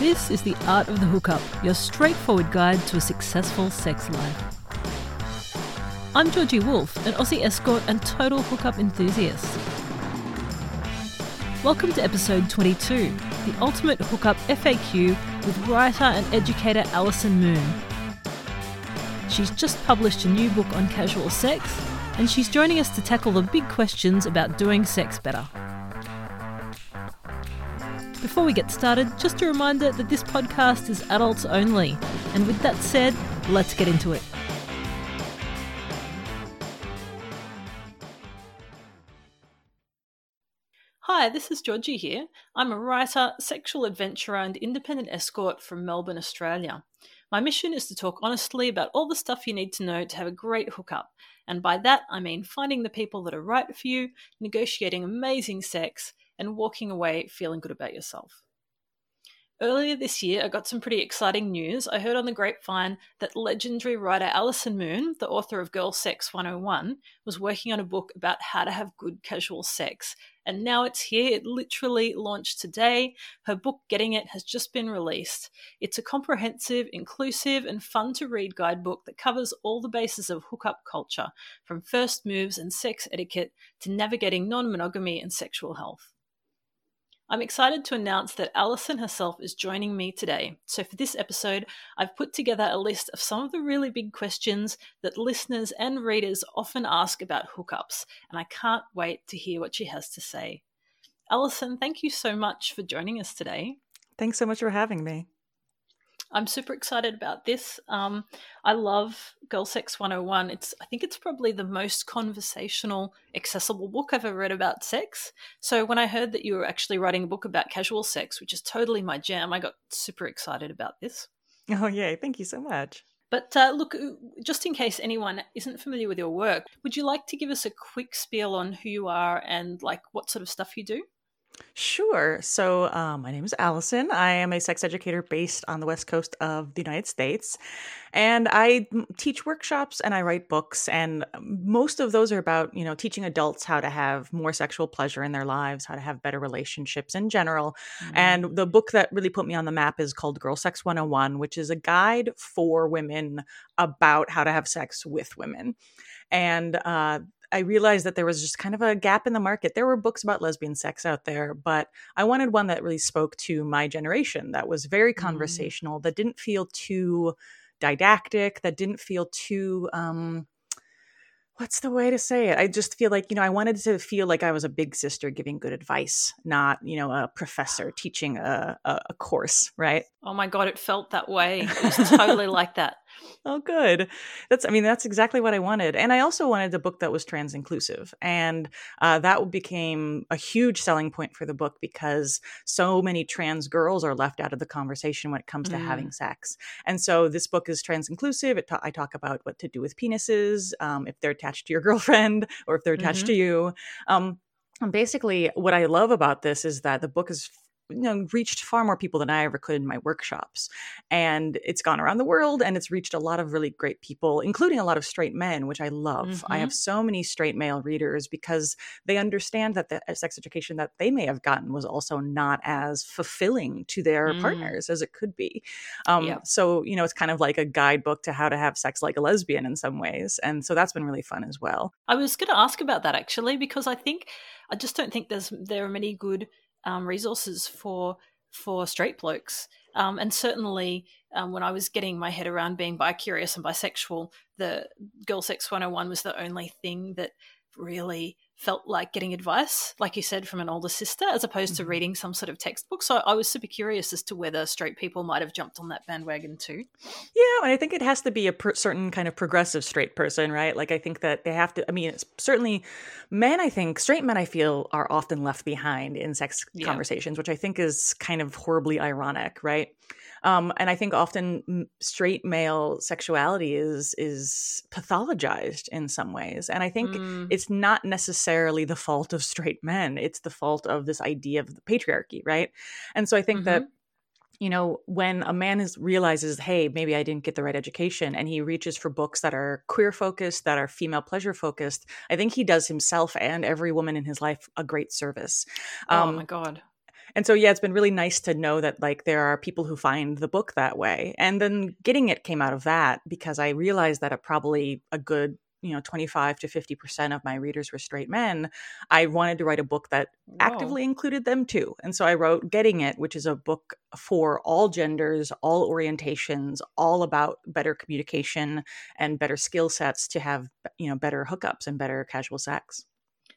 This is The Art of the Hookup, your straightforward guide to a successful sex life. I'm Georgie Wolf, an Aussie escort and total hookup enthusiast. Welcome to episode 22, the ultimate hookup FAQ with writer and educator Allison Moon. She's just published a new book on casual sex, and she's joining us to tackle the big questions about doing sex better. Before we get started, just a reminder that this podcast is adults only. And with that said, let's get into it. Hi, this is Georgie here. I'm a writer, sexual adventurer, and independent escort from Melbourne, Australia. My mission is to talk honestly about all the stuff you need to know to have a great hookup. And by that, I mean finding the people that are right for you, negotiating amazing sex, and walking away feeling good about yourself. Earlier this year, I got some pretty exciting news. I heard on the grapevine that legendary writer Allison Moon, the author of Girl Sex 101, was working on a book about how to have good casual sex. And now it's here. It literally launched today. Her book, Getting It, has just been released. It's a comprehensive, inclusive, and fun to read guidebook that covers all the bases of hookup culture, from first moves and sex etiquette to navigating non monogamy and sexual health. I'm excited to announce that Allison herself is joining me today. So, for this episode, I've put together a list of some of the really big questions that listeners and readers often ask about hookups, and I can't wait to hear what she has to say. Allison, thank you so much for joining us today. Thanks so much for having me. I'm super excited about this. Um, I love Girl Sex 101. It's I think it's probably the most conversational, accessible book I've ever read about sex. So when I heard that you were actually writing a book about casual sex, which is totally my jam, I got super excited about this. Oh yay! Thank you so much. But uh, look, uh, just in case anyone isn't familiar with your work, would you like to give us a quick spiel on who you are and like what sort of stuff you do? Sure. So, um, my name is Allison. I am a sex educator based on the west coast of the United States. And I teach workshops and I write books. And most of those are about, you know, teaching adults how to have more sexual pleasure in their lives, how to have better relationships in general. Mm-hmm. And the book that really put me on the map is called Girl Sex 101, which is a guide for women about how to have sex with women. And uh, I realized that there was just kind of a gap in the market. There were books about lesbian sex out there, but I wanted one that really spoke to my generation, that was very mm-hmm. conversational, mm. that didn't feel too didactic, that didn't feel too um what's the way to say it? I just feel like, you know, I wanted to feel like I was a big sister giving good advice, not, you know, a professor teaching a, a, a course, right? Oh my God, it felt that way. It was totally like that. Oh, good. That's, I mean, that's exactly what I wanted. And I also wanted a book that was trans inclusive. And uh, that became a huge selling point for the book because so many trans girls are left out of the conversation when it comes to mm. having sex. And so this book is trans inclusive. Ta- I talk about what to do with penises, um, if they're attached to your girlfriend or if they're attached mm-hmm. to you. Um, basically, what I love about this is that the book is you know reached far more people than I ever could in my workshops and it's gone around the world and it's reached a lot of really great people including a lot of straight men which I love. Mm-hmm. I have so many straight male readers because they understand that the uh, sex education that they may have gotten was also not as fulfilling to their mm. partners as it could be. Um, yep. so you know it's kind of like a guidebook to how to have sex like a lesbian in some ways and so that's been really fun as well. I was going to ask about that actually because I think I just don't think there's there are many good um, resources for for straight blokes. Um, and certainly, um, when I was getting my head around being bi curious and bisexual, the Girl Sex 101 was the only thing that really felt like getting advice, like you said, from an older sister, as opposed mm-hmm. to reading some sort of textbook. So I was super curious as to whether straight people might have jumped on that bandwagon too. Yeah, and I think it has to be a per- certain kind of progressive straight person, right? Like I think that they have to. I mean, it's certainly men. I think straight men. I feel are often left behind in sex yeah. conversations, which I think is kind of horribly ironic, right? Um, and I think often straight male sexuality is is pathologized in some ways, and I think mm. it's not necessarily the fault of straight men; it's the fault of this idea of the patriarchy, right? And so I think mm-hmm. that you know, when a man is realizes, hey, maybe I didn't get the right education, and he reaches for books that are queer focused, that are female pleasure focused, I think he does himself and every woman in his life a great service. Oh um, my god! And so yeah it's been really nice to know that like there are people who find the book that way. And then getting it came out of that because i realized that it probably a good you know 25 to 50% of my readers were straight men. I wanted to write a book that Whoa. actively included them too. And so i wrote getting it which is a book for all genders all orientations all about better communication and better skill sets to have you know better hookups and better casual sex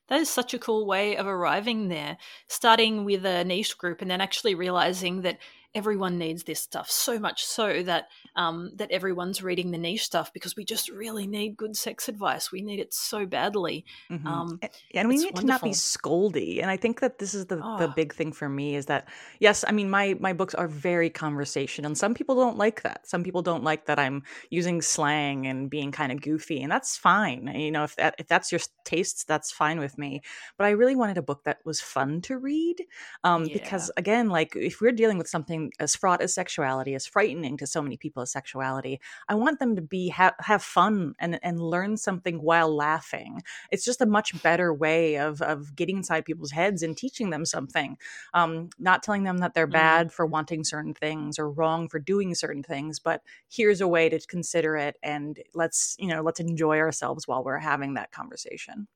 that is such a cool way of arriving there, starting with a niche group and then actually realizing that everyone needs this stuff so much so that um, that everyone's reading the niche stuff because we just really need good sex advice. We need it so badly, mm-hmm. um, and we need wonderful. to not be scoldy. And I think that this is the oh. the big thing for me is that yes, I mean my my books are very conversational, and some people don't like that. Some people don't like that I'm using slang and being kind of goofy, and that's fine. You know, if that if that's your tastes, that's fine with me. But I really wanted a book that was fun to read um, yeah. because again, like if we're dealing with something as fraught as sexuality, as frightening to so many people as sexuality. I want them to be ha- have fun and and learn something while laughing. It's just a much better way of of getting inside people's heads and teaching them something. Um, not telling them that they're mm-hmm. bad for wanting certain things or wrong for doing certain things, but here's a way to consider it and let's you know let's enjoy ourselves while we're having that conversation.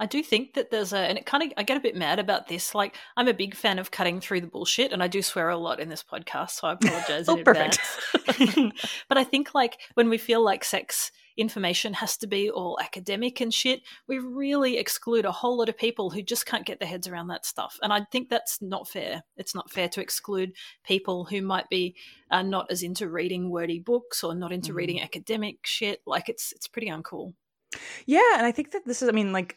I do think that there's a, and it kind of, I get a bit mad about this. Like, I'm a big fan of cutting through the bullshit, and I do swear a lot in this podcast, so I apologize oh, in advance. but I think, like, when we feel like sex information has to be all academic and shit, we really exclude a whole lot of people who just can't get their heads around that stuff. And I think that's not fair. It's not fair to exclude people who might be uh, not as into reading wordy books or not into mm. reading academic shit. Like, it's it's pretty uncool. Yeah, and I think that this is I mean like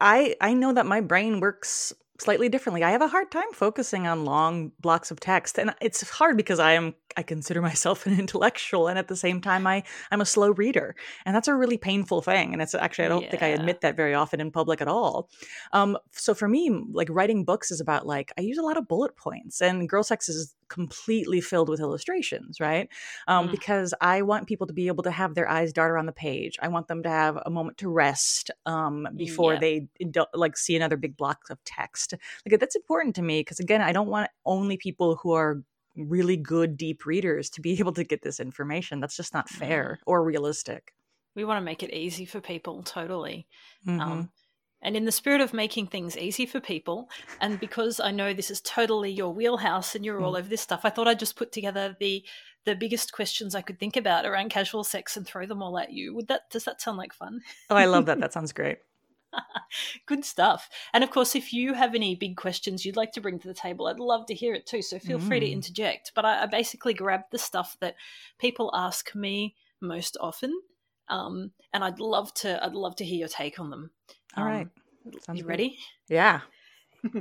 I I know that my brain works slightly differently. I have a hard time focusing on long blocks of text, and it's hard because I am I consider myself an intellectual, and at the same time, I I'm a slow reader, and that's a really painful thing. And it's actually I don't yeah. think I admit that very often in public at all. Um, so for me, like writing books is about like I use a lot of bullet points, and Girl Sex is completely filled with illustrations, right? Um, mm. Because I want people to be able to have their eyes dart around the page. I want them to have a moment to rest um, before they like see another big block of text. Like that's important to me because again, I don't want only people who are really good deep readers to be able to get this information. That's just not fair or realistic. We want to make it easy for people, totally. Mm-hmm. Um, and in the spirit of making things easy for people, and because I know this is totally your wheelhouse and you're all mm. over this stuff, I thought I'd just put together the the biggest questions I could think about around casual sex and throw them all at you. Would that does that sound like fun? Oh, I love that. That sounds great. Good stuff. And of course, if you have any big questions you'd like to bring to the table, I'd love to hear it too. So feel mm. free to mm. interject. But I, I, basically grabbed the stuff that people ask me most often, um, and I'd love to. I'd love to hear your take on them. All um, right, Sounds you good. ready? Yeah.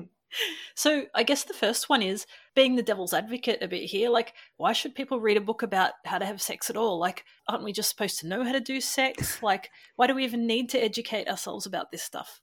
so I guess the first one is being the devil's advocate a bit here. Like, why should people read a book about how to have sex at all? Like, aren't we just supposed to know how to do sex? Like, why do we even need to educate ourselves about this stuff?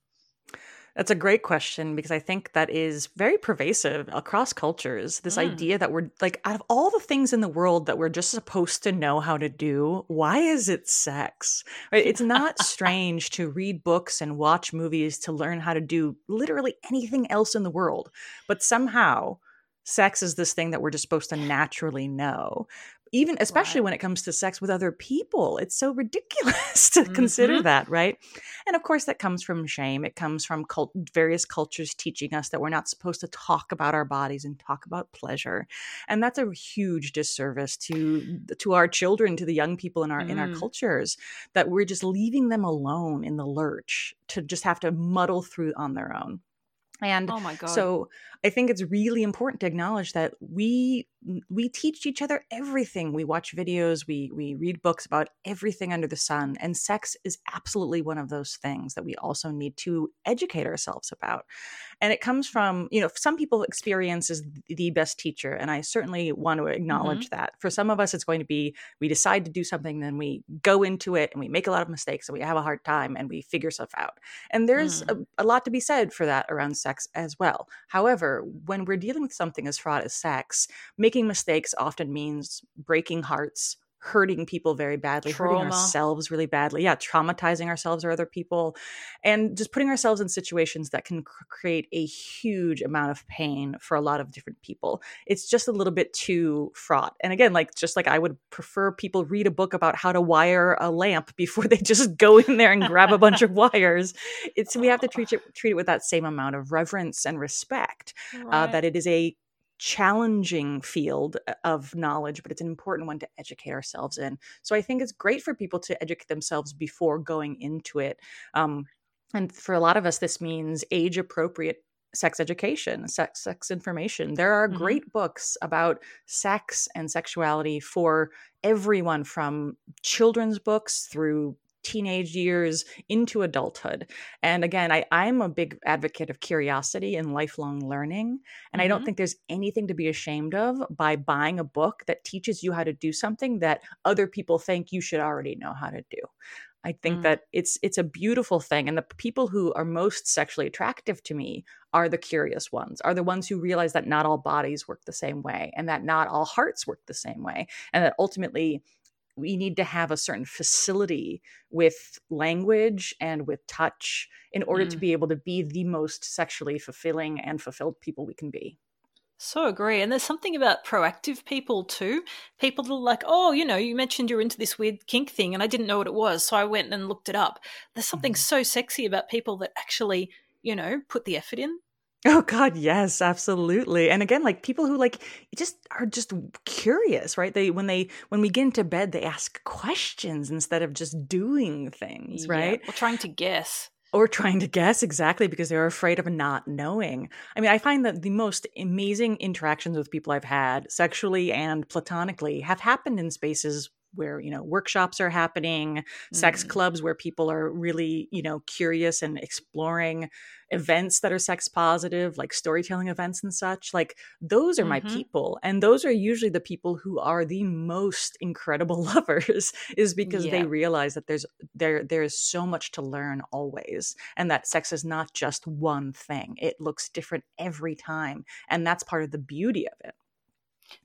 That's a great question because I think that is very pervasive across cultures. This mm. idea that we're like, out of all the things in the world that we're just supposed to know how to do, why is it sex? Right? It's not strange to read books and watch movies to learn how to do literally anything else in the world. But somehow, sex is this thing that we're just supposed to naturally know even especially right. when it comes to sex with other people it's so ridiculous to mm-hmm. consider that right and of course that comes from shame it comes from cult- various cultures teaching us that we're not supposed to talk about our bodies and talk about pleasure and that's a huge disservice to to our children to the young people in our mm. in our mm. cultures that we're just leaving them alone in the lurch to just have to muddle through on their own and oh my God. so I think it's really important to acknowledge that we we teach each other everything. We watch videos, we we read books about everything under the sun, and sex is absolutely one of those things that we also need to educate ourselves about. And it comes from, you know, some people experience is the best teacher, and I certainly want to acknowledge mm-hmm. that. For some of us it's going to be we decide to do something then we go into it and we make a lot of mistakes and we have a hard time and we figure stuff out. And there's mm. a, a lot to be said for that around sex as well. However, when we're dealing with something as fraught as sex, making mistakes often means breaking hearts, hurting people very badly, Trauma. hurting ourselves really badly. Yeah, traumatizing ourselves or other people, and just putting ourselves in situations that can cr- create a huge amount of pain for a lot of different people. It's just a little bit too fraught. And again, like just like I would prefer people read a book about how to wire a lamp before they just go in there and grab a bunch of wires. It's we have to treat it treat it with that same amount of reverence and respect. Uh, that it is a challenging field uh, of knowledge, but it's an important one to educate ourselves in. So I think it's great for people to educate themselves before going into it. Um, and for a lot of us, this means age appropriate sex education, sex, sex information. There are Mhm. great books about sex and sexuality for everyone from children's books through teenage years into adulthood. And again, I, I'm a big advocate of curiosity and lifelong learning. And I don't Mhm. think there's anything to be ashamed of by buying a book that teaches you how to do something that other people think you should already know how to do. I think Mm. that it's it's a beautiful thing and the people who are most sexually attractive to me are the curious ones, are the ones who realize that not all bodies work the same way and that not all hearts work the same way and that ultimately we need to have a certain facility with language and with touch in order to Mm. be able to be the most sexually fulfilling and fulfilled people we can be. So agree. And there's something about proactive people too. People that are like, oh, you know, you mentioned you're into this weird kink thing and I didn't know what it was. So I went and looked it up. There's something Mhm. so sexy about people that actually, you know, put the effort in. Oh god, yes, absolutely. And again, like people who like just are just curious, right? They when they when we get into bed, they ask questions instead of just doing things, right? Yeah. Or trying to guess. or trying to guess exactly because they're afraid of not knowing. I mean, I find that the most amazing interactions with people I've had, sexually and platonically, have happened in spaces where, you know, workshops are happening, sex Mm. clubs where people are really, you know, curious and exploring events that are sex positive, like storytelling events and such. Like, those are my Mhm. people. And those are usually the people who are the most incredible lovers, is because they realize that there's there there is so much to learn always and that sex is not just one thing it looks different every time and that's part of the beauty of it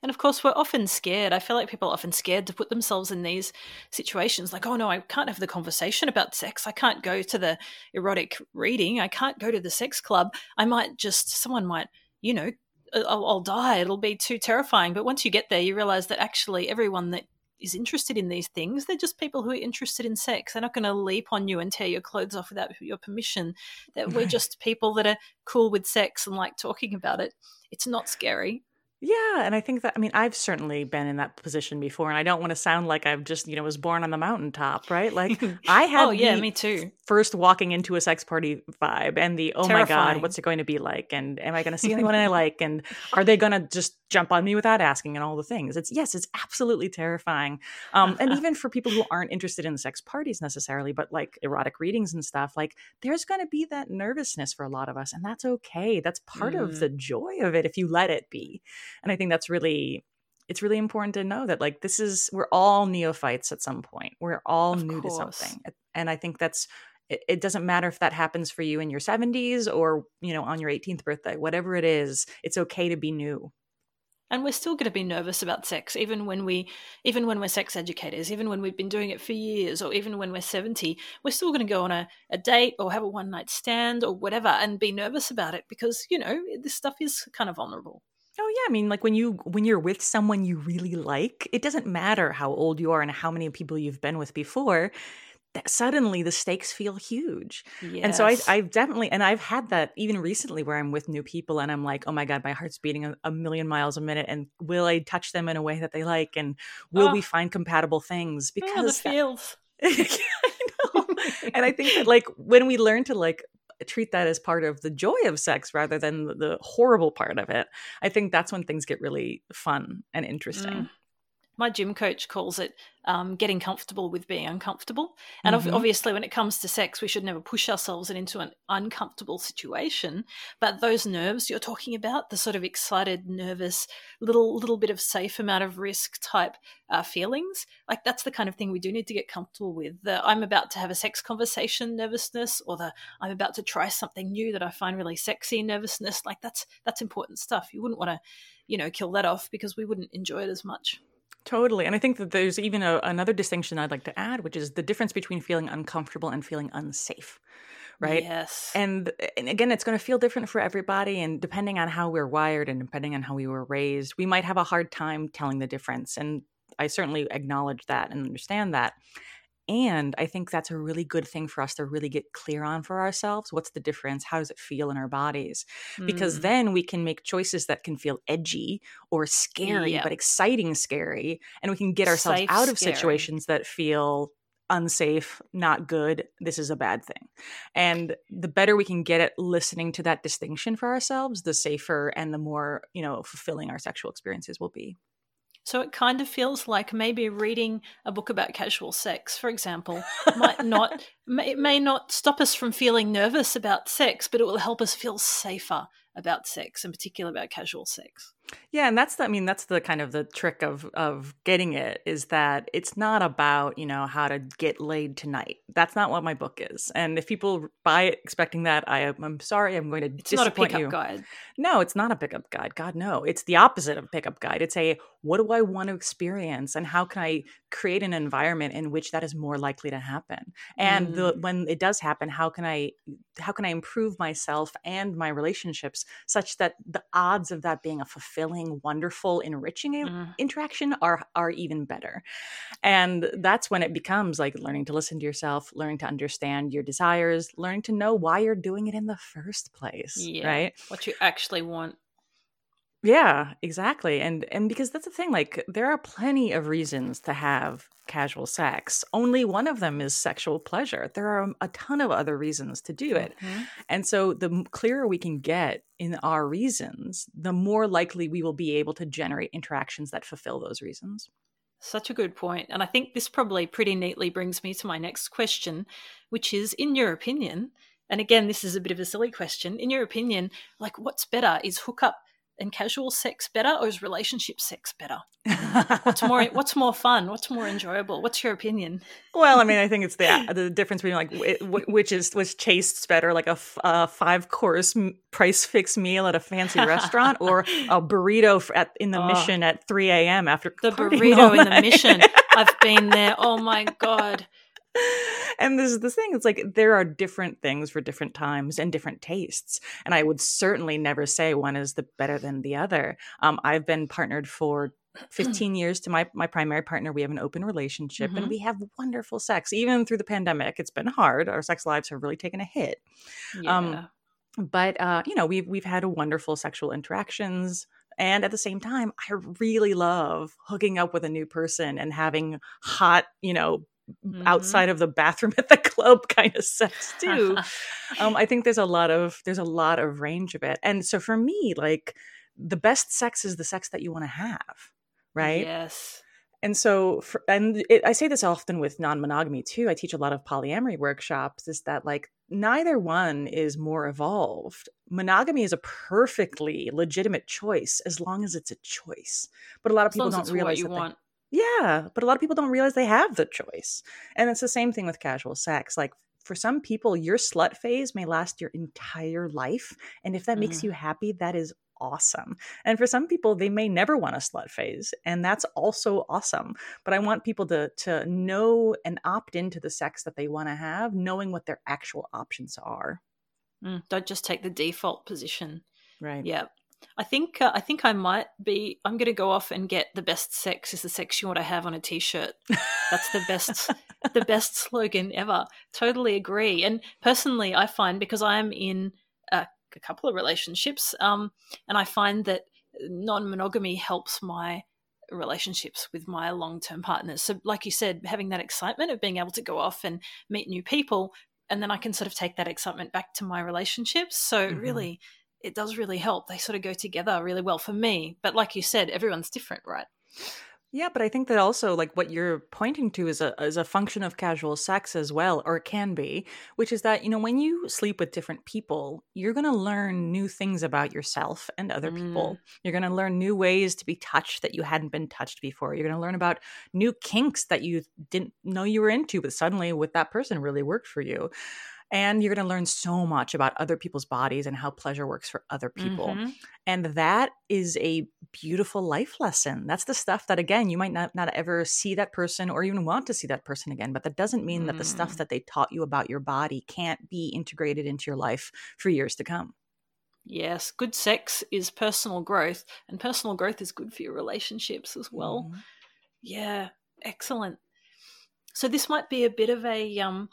And of course, we're often scared. I feel like people are often scared to put themselves in these situations like, oh no, I can't have the conversation about sex. I can't go to the erotic reading. I can't go to the sex club. I might just, someone might, you know, I'll, I'll die. It'll be too terrifying. But once you get there, you realize that actually everyone that is interested in these things, they're just people who are interested in sex. They're not going to leap on you and tear your clothes off without your permission. That we're just people that are cool with sex and like talking about it. It's not scary. Yeah and i think that i mean i've certainly been in that position before and i don't want to sound like i've just you know was born on the mountaintop right? Like i had oh yeah, the me too. first walking into a sex party vibe and the oh my god what's it going to be like? And am i going to see anyone i like? And are they going to just jump on me without asking? and all the things. It's yes it's absolutely terrifying. Um, and even for people who aren't interested in sex parties necessarily but like erotic readings and stuff like there's going to be that nervousness for a lot of us and that's okay. That's part of Mm. the joy of it if you let it be and i think that's really it's really important to know that like this is we're all neophytes at some point. We're all Of new to something. And i think that's it, it doesn't matter if that happens for you in your 70s or you know on your 18th birthday whatever it is it's okay to be new. And we're still going to be nervous about sex even when we even when we're sex educators even when we've been doing it for years or even when we're 70 we're still going to go on a, a date or have a one night stand or whatever and be nervous about it because you know this stuff is kind of vulnerable oh yeah i mean like when you when you're with someone you really like it doesn't matter how old you are and how many people you've been with before that suddenly the stakes feel huge yes. And so I, I've definitely, and I've had that even recently where I'm with new people and I'm like, oh my God, my heart's beating a, a million miles a minute. And will I touch them in a way that they like? And will Oh. we find compatible things? the Because that- feels I know. and I think that like when we learn to like treat that as part of the joy of sex rather than the, horrible part of it, I think that's when things get really fun and interesting. Mm. My gym coach calls it um, getting comfortable with being uncomfortable. And Mhm. obviously, when it comes to sex, we should never push ourselves into an uncomfortable situation. But those nerves you're talking about, the sort of excited, nervous, little little bit of safe amount of risk type uh, feelings, like that's the kind of thing we do need to get comfortable with. The I'm about to have a sex conversation nervousness, or the I'm about to try something new that I find really sexy nervousness. Like that's that's important stuff. You wouldn't want to, you know, kill that off because we wouldn't enjoy it as much. Totally. And I think that there's even a, another distinction I'd like to add, which is the difference between feeling uncomfortable and feeling unsafe. Right. Yes. And, and again, it's going to feel different for everybody. And depending on how we're wired and depending on how we were raised, we might have a hard time telling the difference. And I certainly acknowledge that and understand that. And I think that's a really good thing for us to really get clear on for ourselves. What's the difference? How does it feel in our bodies? Because Mm. then we can make choices that can feel edgy or scary, Yep. but exciting scary. And we can get ourselves Safe out of scary. situations that feel unsafe, not good, this is a bad thing. And the better we can get at listening to that distinction for ourselves, the safer and the more, you know, fulfilling our sexual experiences will be. So it kind of feels like maybe reading a book about casual sex, for example, might not may- it may not stop us from feeling nervous about sex, but it will help us feel safer about sex, in particular about casual sex. Yeah, and that's the, I mean that's the kind of the trick of of getting it is that it's not about, you know, how to get laid tonight. That's not what my book is. And if people buy it expecting that, I am I'm sorry, I'm going to It's not a disappoint pickup you. guide. No, it's not a pickup guide. God, no. It's the opposite of a pickup guide. It's a what do I want to experience and how can I create an environment in which that is more likely to happen? And the mm. when it does happen, how can I how can I improve myself and my relationships such that the odds of that being a fulfilling, wonderful, enriching Mm. interaction are are even better. And that's when it becomes like learning to listen to yourself, learning to understand your desires, learning to know why you're doing it in the first place, Yeah. right? What you actually want. Yeah, exactly. And and because that's the thing like there are plenty of reasons to have casual sex. Only one of them is sexual pleasure. There are a ton of other reasons to do it. Mhm. And so the clearer we can get in our reasons, the more likely we will be able to generate interactions that fulfill those reasons. Such a good point. And I think this probably pretty neatly brings me to my next question, which is in your opinion, and again, this is a bit of a silly question, in your opinion, like what's better? Is hookup and casual sex better or is relationship sex better? What's more what's more fun? What's more enjoyable? What's your opinion? Well, I mean, I think it's the the difference between like wh- wh- which is which tastes better, like a five course price fixed meal at a fancy restaurant, or a burrito at in the Oh. mission at three a.m. after The burrito in the mission. I've been there. Oh my god. And this is the thing it's like there are different things for different times and different tastes and i would certainly never say one is the better than the other. Um, i've been partnered for 15 years to my my primary partner. We have an open relationship Mhm. and we have wonderful sex. Even through the pandemic it's been hard. Our sex lives have really taken a hit. Yeah. Um, but uh, you know we've we've had wonderful sexual interactions and at the same time i really love hooking up with a new person and having hot you know Mhm. outside of the bathroom at the club kind of sex too um, i think there's a lot of there's a lot of range of it and so for me like the best sex is the sex that you want to have right Yes. and so, for, and it, I say this often with non monogamy too. I teach a lot of polyamory workshops. Is that like neither one is more evolved? Monogamy is a perfectly legitimate choice as long as it's a choice. But a lot of As people don't realize what you that they- want. Yeah, but a lot of people don't realize they have the choice. And it's the same thing with casual sex. Like for some people, your slut phase may last your entire life. And if that makes Mm. you happy, that is awesome. And for some people, they may never want a slut phase. And that's also awesome. But I want people to to know and opt into the sex that they want to have, knowing what their actual options are. Mm, don't just take the default position. Right. Yeah. I think uh, I think I might be. I'm going to go off and get the best sex is the sex you want to have on a t-shirt. That's the best the best slogan ever. Totally agree. And personally, I find because I am in a, a couple of relationships, um, and I find that non-monogamy helps my relationships with my long-term partners. So, like you said, having that excitement of being able to go off and meet new people, and then I can sort of take that excitement back to my relationships. So, Mhm. really, it does really help. They sort of go together really well for me. But like you said, everyone's different, right? Yeah, but I think that also like what you're pointing to is a is a function of casual sex as well, or it can be, which is that you know when you sleep with different people, you're going to learn new things about yourself and other people. Mm. You're going to learn new ways to be touched that you hadn't been touched before. You're going to learn about new kinks that you didn't know you were into, but suddenly with that person really worked for you. And you're going to learn so much about other people's bodies and how pleasure works for other people Mhm. and that is a beautiful life lesson. That's the stuff that, again, you might not, not ever see that person or even want to see that person again. But that doesn't mean mm. that the stuff mm. that they taught you about your body can't be integrated into your life for years to come. Yes, good sex is personal growth, and personal growth is good for your relationships as well. Mm. Yeah, excellent. So this might be a bit of a um,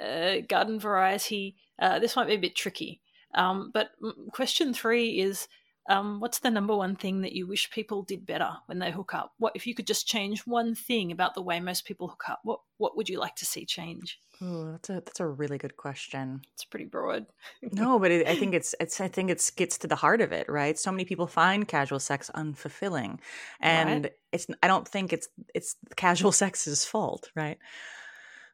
uh, garden variety. Uh, this might be a bit tricky. Um, but question three is um, what's the number one thing that you wish people did better when they hook up? What if you could just change one thing about the way most people hook up? What what would you like to see change? Oh, that's a that's a really good question. It's pretty broad. no, but it, I think it's it's I think it gets to the heart of it, right? So many people find casual sex unfulfilling, and right. it's I don't think it's it's casual sex's fault, right?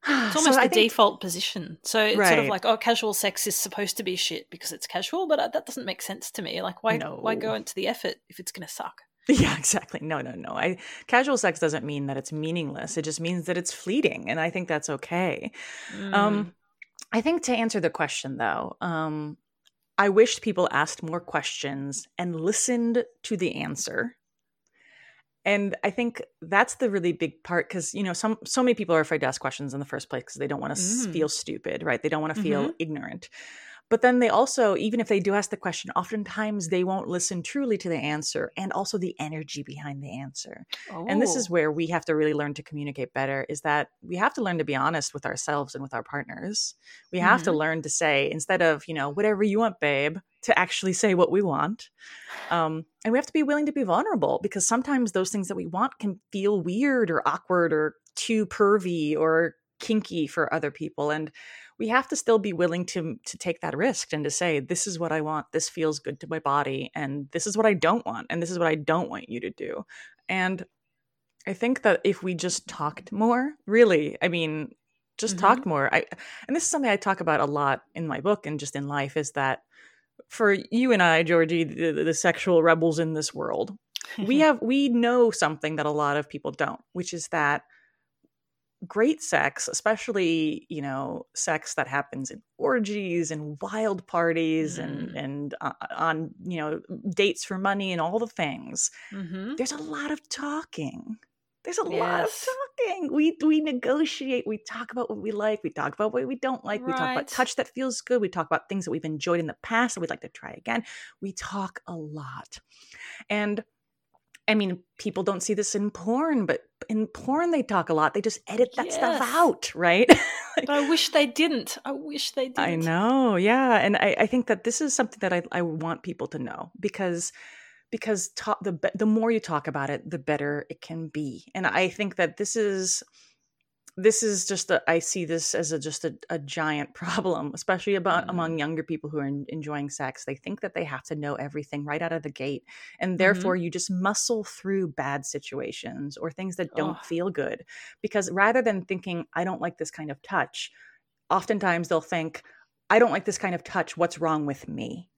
It's almost so the think, default position. So it's right. sort of like, oh, casual sex is supposed to be shit because it's casual, but uh, that doesn't make sense to me. Like, why no. why go into the effort if it's going to suck? Yeah, exactly. No, no, no. I casual sex doesn't mean that it's meaningless. It just means that it's fleeting, and I think that's okay. Mm. Um, I think to answer the question though, um, I wish people asked more questions and listened to the answer and i think that's the really big part because you know some so many people are afraid to ask questions in the first place because they don't want to mm. feel stupid right they don't want to feel mm-hmm. ignorant but then they also, even if they do ask the question, oftentimes they won't listen truly to the answer and also the energy behind the answer. Oh. And this is oh. where we have to really learn to communicate better is that we have to learn to be honest with ourselves and with our partners. We have mm-hmm. to learn to say, instead of, you know, whatever you want, babe, to actually say what we want. Um, and we have to be willing to be vulnerable because sometimes those things that we want can feel weird or awkward or too pervy or kinky for other people. And we have to still be willing to to take that risk and to say this is what i want this feels good to my body and this is what i don't want and this is what i don't want you to do and i think that if we just talked more really i mean just mm-hmm. talked more i and this is something i talk about a lot in my book and just in life is that for you and i georgie the, the sexual rebels in this world we have we know something that a lot of people don't which is that great sex, especially you know sex that happens in orgies and wild parties mm. and and uh, on you know dates for money and all the things. Mm-hmm. There's a lot of talking. There's a yes. lot of talking. We we negotiate. We talk about what we like. We talk about what we don't like. Right. We talk about touch that feels good. We talk about things that we've enjoyed in the past that we'd like to try again. We talk a lot, and I mean, people don't see this in porn, but in porn they talk a lot. They just edit that yes. stuff out, right? but I wish they didn't. I wish they didn't. I know, yeah, and I, I think that this is something that I, I want people to know because because talk, the the more you talk about it, the better it can be. And I think that this is this is just a, I see this as a, just a, a giant problem, especially about mm-hmm. among younger people who are in, enjoying sex. They think that they have to know everything right out of the gate, and mm-hmm. therefore mm-hmm. you just muscle through bad situations or things that don't oh. feel good. Because rather than thinking I don't like this kind of touch, oftentimes they'll think I don't like this kind of touch. What's wrong with me?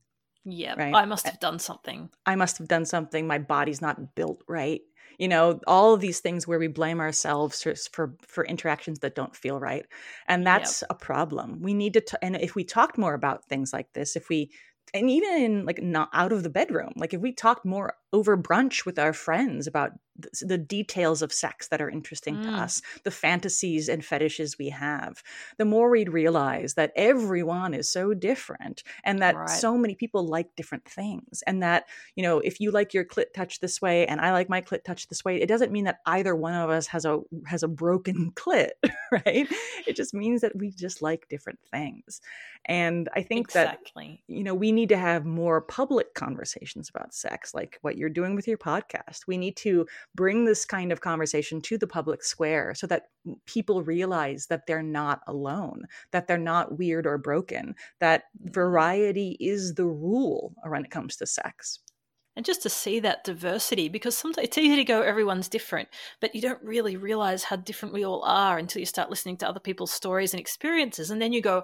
Yeah, right? I must have done something. I must have done something. My body's not built right you know all of these things where we blame ourselves for for, for interactions that don't feel right and that's yep. a problem we need to t- and if we talked more about things like this if we and even in like not out of the bedroom like if we talked more over brunch with our friends about the details of sex that are interesting mm. to us, the fantasies and fetishes we have, the more we'd realize that everyone is so different and that right. so many people like different things. And that, you know, if you like your clit touch this way and I like my clit touch this way, it doesn't mean that either one of us has a has a broken clit, right? It just means that we just like different things. And I think exactly. that you know, we need to have more public conversations about sex, like what you're doing with your podcast. We need to bring this kind of conversation to the public square so that people realize that they're not alone, that they're not weird or broken, that mm-hmm. variety is the rule when it comes to sex and just to see that diversity because sometimes it's easy to go everyone's different but you don't really realize how different we all are until you start listening to other people's stories and experiences and then you go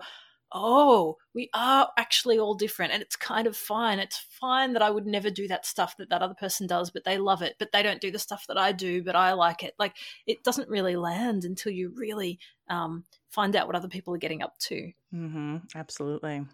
oh, we are actually all different and it's kind of fine. It's fine that I would never do that stuff that that other person does, but they love it, but they don't do the stuff that I do, but I like it. Like it doesn't really land until you really um, find out what other people are getting up to. Mm-hmm. Absolutely.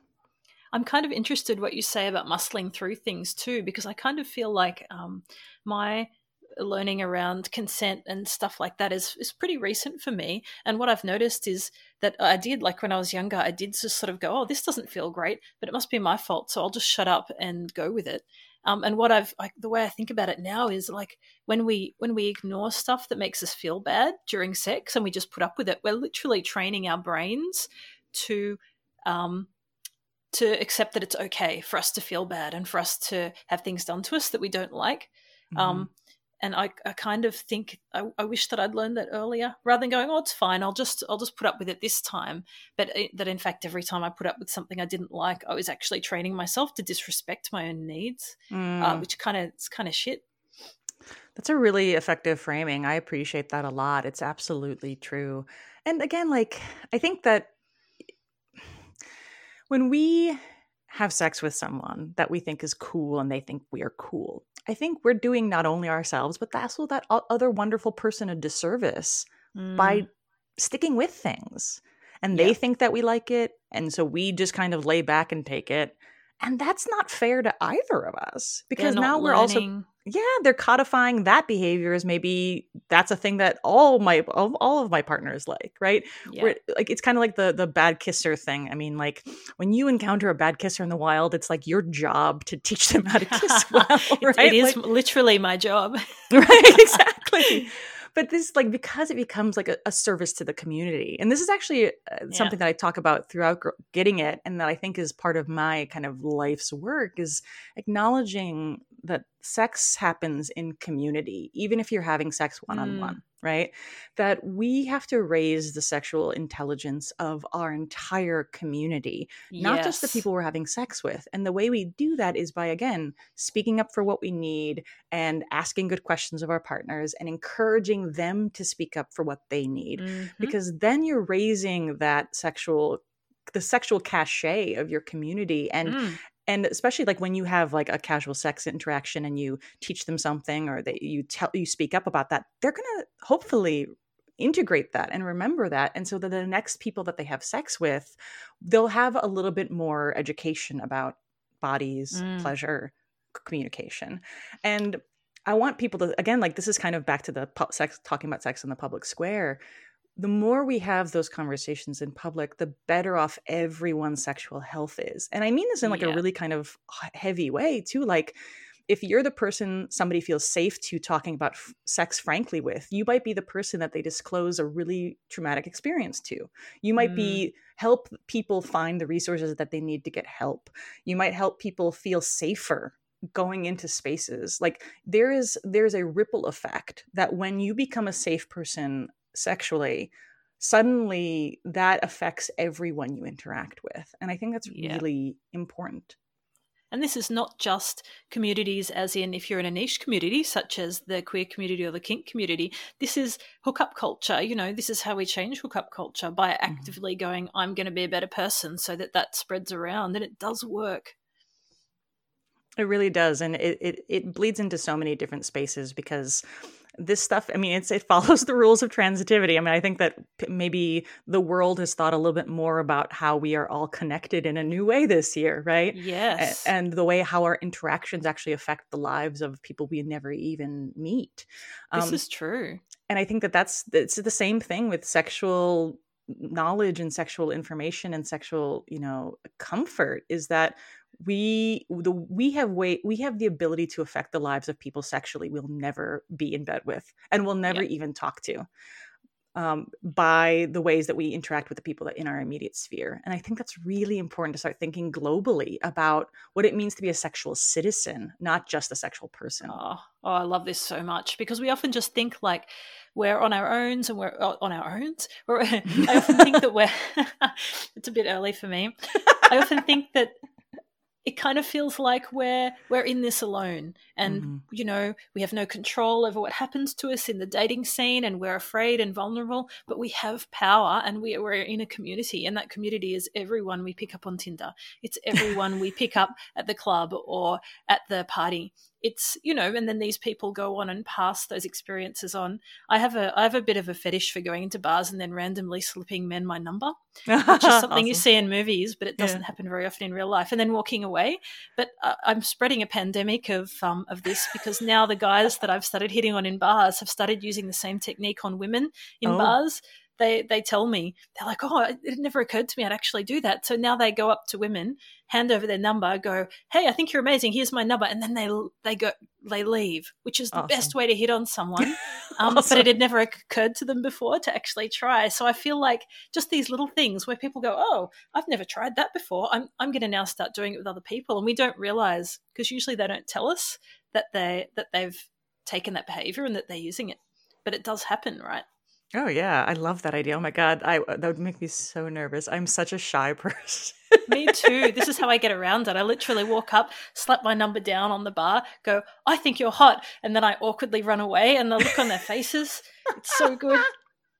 I'm kind of interested what you say about muscling through things too, because I kind of feel like um, my learning around consent and stuff like that is is pretty recent for me. And what I've noticed is that I did like when I was younger, I did just sort of go, "Oh, this doesn't feel great, but it must be my fault." So I'll just shut up and go with it. Um, and what I've like the way I think about it now is like when we when we ignore stuff that makes us feel bad during sex and we just put up with it, we're literally training our brains to um, to accept that it's okay for us to feel bad and for us to have things done to us that we don't like. Mm-hmm. Um, and I, I kind of think I, I, wish that I'd learned that earlier, rather than going, "Oh, it's fine. I'll just I'll just put up with it this time." But it, that in fact, every time I put up with something I didn't like, I was actually training myself to disrespect my own needs, uh, mm. uh, which kind of it's kind of shit. That's a really effective framing. I appreciate that a lot. It's absolutely true. And again, like I think that when we have sex with someone that we think is cool and they think we are cool, I think we're doing not only ourselves, but also that other wonderful person a disservice mm. by sticking with things. And they think that we like it. And so we just kind of lay back and take it. And that's not fair to either of us because now we're also yeah they're codifying that behavior as maybe that's a thing that all my all, all of my partners like right? Yeah. Where, like it's kind of like the the bad kisser thing. I mean like when you encounter a bad kisser in the wild it's like your job to teach them how to kiss well right it is like, literally my job. Right exactly. But this like because it becomes like a, a, service to the community and this is actually uh, something yeah. that i talk about throughout getting it and that i think is part of my kind of life's work is acknowledging that sex happens in community even if you're having sex one-on-one mm right? That we have to raise the sexual intelligence of our entire community, yes. not just the people we're having sex with. And the way we do that is by, again, speaking up for what we need and asking good questions of our partners and encouraging them to speak up for what they need. Mm-hmm. Because then you're raising that sexual the sexual cachet of your community and mm and especially like when you have like a casual sex interaction and you teach them something or that you tell you speak up about that they're going to hopefully integrate that and remember that and so that the next people that they have sex with they'll have a little bit more education about bodies mm. pleasure communication and i want people to again like this is kind of back to the pu- sex talking about sex in the public square the more we have those conversations in public, the better off everyone's sexual health is. And I mean this in like yeah. a really kind of heavy way too. Like, if you're the person somebody feels safe to talking about f- sex frankly with, you might be the person that they disclose a really traumatic experience to. You might mm. be help people find the resources that they need to get help. You might help people feel safer going into spaces like there is there's a ripple effect that when you become a safe person sexually suddenly that affects everyone you interact with and i think that's yeah. really important and this is not just communities, as in if you're in a niche community, such as the queer community or the kink community. This is hookup culture. You know, this is how we change hookup culture by mm-hmm. actively mm-hmm. going, I'm going to be a better person so that that spreads around. And it does work. It really does. And it, it, it bleeds into so many different spaces because this stuff i mean it's it follows the rules of transitivity. I mean i think that maybe the world has thought a little bit more about how we are all connected in a new way this year right? Yes. and the way how our interactions actually affect the lives of people we never even meet. This um, is true. and i think that that's it's the same thing with sexual knowledge and sexual information and sexual you know comfort is that we the we have way we have the ability to affect the lives of people sexually we'll never be in bed with and we'll never yeah. even talk to um, by the ways that we interact with the people that in our immediate sphere. And i think that's really important to start thinking globally about what it means to be a sexual citizen not just a sexual person. Oh, oh i love this so much because we often just think like we're on our own and we're on our own i often think that we're it's a bit early for me. I often think that it kind of feels like we're we're in this alone. And mm-hmm. you know we have no control over what happens to us in the dating scene and we're afraid and vulnerable but we have power and we, we're in a community and that community is everyone we pick up on tinder. It's everyone we pick up at the club or at the party it's you know and then these people go on and pass those experiences on i have a i have a bit of a fetish for going into bars and then randomly slipping men my number which is something awesome. you see in movies but it doesn't yeah. happen very often in real life and then walking away but uh, i'm spreading a pandemic of um, of this because now the guys that i've started hitting on in bars have started using the same technique on women in oh. bars they they tell me they're like, oh, it never occurred to me I'd actually do that. So now they go up to women, hand over their number, go, hey, I think you're amazing. Here's my number, and then they they go they leave, which is the awesome. best way to hit on someone. Um, awesome. But it had never occurred to them before to actually try. So I feel like just these little things where people go, oh, I've never tried that before. I'm I'm going to now start doing it with other people, and we don't realize because usually they don't tell us that they that they've taken that behavior and that they're using it, but it does happen, right? Oh yeah, I love that idea. Oh my god, I uh, that would make me so nervous. I'm such a shy person. me too. This is how I get around it. I literally walk up, slap my number down on the bar, go, "I think you're hot," and then I awkwardly run away. And the look on their faces, it's so good.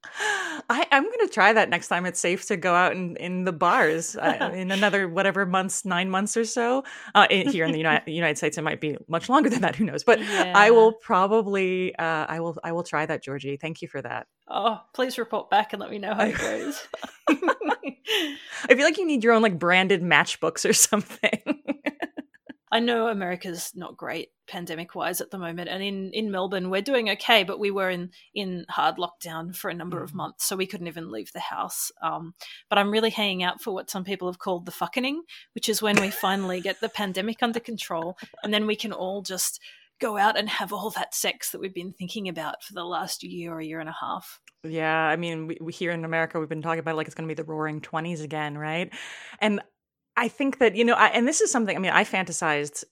I, I'm going to try that next time it's safe to go out in, in the bars uh, in another whatever months, nine months or so. Uh, in, here in the United, United States, it might be much longer than that. Who knows? But yeah. I will probably, uh, I will, I will try that, Georgie. Thank you for that. Oh, please report back and let me know how it goes. I feel like you need your own like branded matchbooks or something. I know America's not great pandemic wise at the moment, and in in Melbourne we're doing okay, but we were in in hard lockdown for a number mm. of months, so we couldn't even leave the house. Um, but I'm really hanging out for what some people have called the fucking, which is when we finally get the pandemic under control, and then we can all just go out and have all that sex that we've been thinking about for the last year or year and a half. Yeah, I mean, we, we here in America, we've been talking about it like it's going to be the Roaring Twenties again, right? And I think that, you know, I, and this is something, I mean, I fantasized,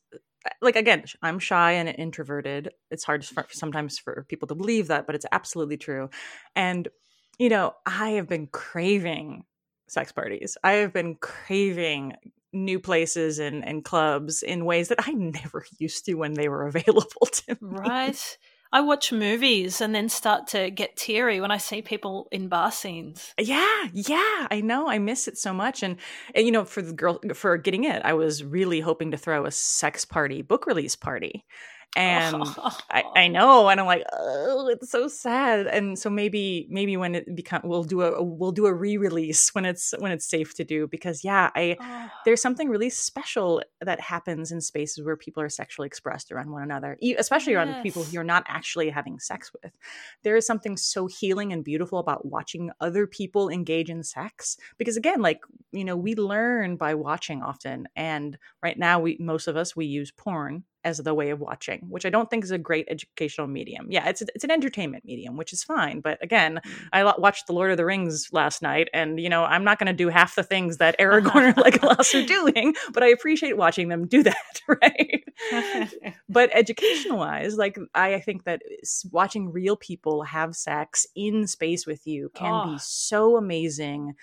like, again, I'm shy and introverted. It's hard for, sometimes for people to believe that, but it's absolutely true. And, you know, I have been craving sex parties. I have been craving new places and, and clubs in ways that I never used to when they were available to me. Right. I watch movies and then start to get teary when I see people in bar scenes. Yeah, yeah, I know. I miss it so much. And, and, you know, for the girl for getting it, I was really hoping to throw a sex party, book release party and. I, I know and i'm like oh it's so sad and so maybe maybe when it become we'll do a we'll do a re-release when it's when it's safe to do because yeah i oh. there's something really special that happens in spaces where people are sexually expressed around one another especially yes. around people you're not actually having sex with there is something so healing and beautiful about watching other people engage in sex because again like you know we learn by watching often and right now we most of us we use porn as the way of watching, which I don't think is a great educational medium. Yeah, it's it's an entertainment medium, which is fine. But again, mm. I watched The Lord of the Rings last night, and you know I'm not going to do half the things that Aragorn or Legolas are doing, but I appreciate watching them do that, right? but educational wise, like I think that watching real people have sex in space with you can oh. be so amazing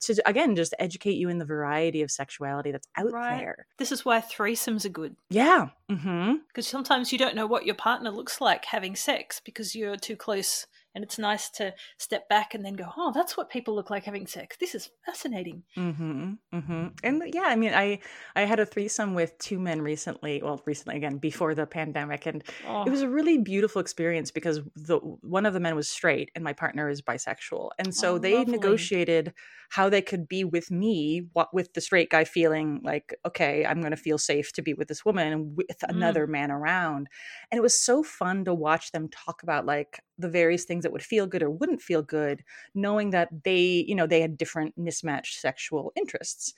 to again just educate you in the variety of sexuality that's out right. there. This is why threesomes are good. Yeah. Mm-hmm. Because sometimes you don't know what your partner looks like having sex because you're too close and it's nice to step back and then go oh that's what people look like having sex this is fascinating mm-hmm, mm-hmm. and yeah i mean i i had a threesome with two men recently well recently again before the pandemic and oh. it was a really beautiful experience because the one of the men was straight and my partner is bisexual and so oh, they lovely. negotiated how they could be with me what with the straight guy feeling like okay i'm going to feel safe to be with this woman with mm. another man around and it was so fun to watch them talk about like the various things that would feel good or wouldn't feel good knowing that they you know they had different mismatched sexual interests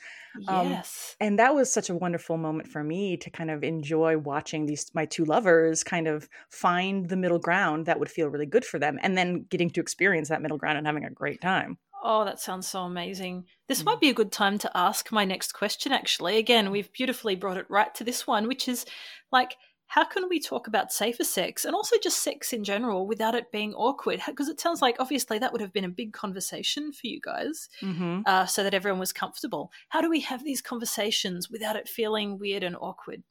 um, yes um, and that was such a wonderful moment for me to kind of enjoy watching these my two lovers kind of find the middle ground that would feel really good for them and then getting to experience that middle ground and having a great time Oh, that sounds so amazing. This mm. might be a good time to ask my next question, actually. Again, we've beautifully brought it right to this one, which is like, how can we talk about safer sex and also just sex in general without it being awkward? Because it sounds like obviously that would have been a big conversation for you guys mm-hmm. uh, so that everyone was comfortable. How do we have these conversations without it feeling weird and awkward?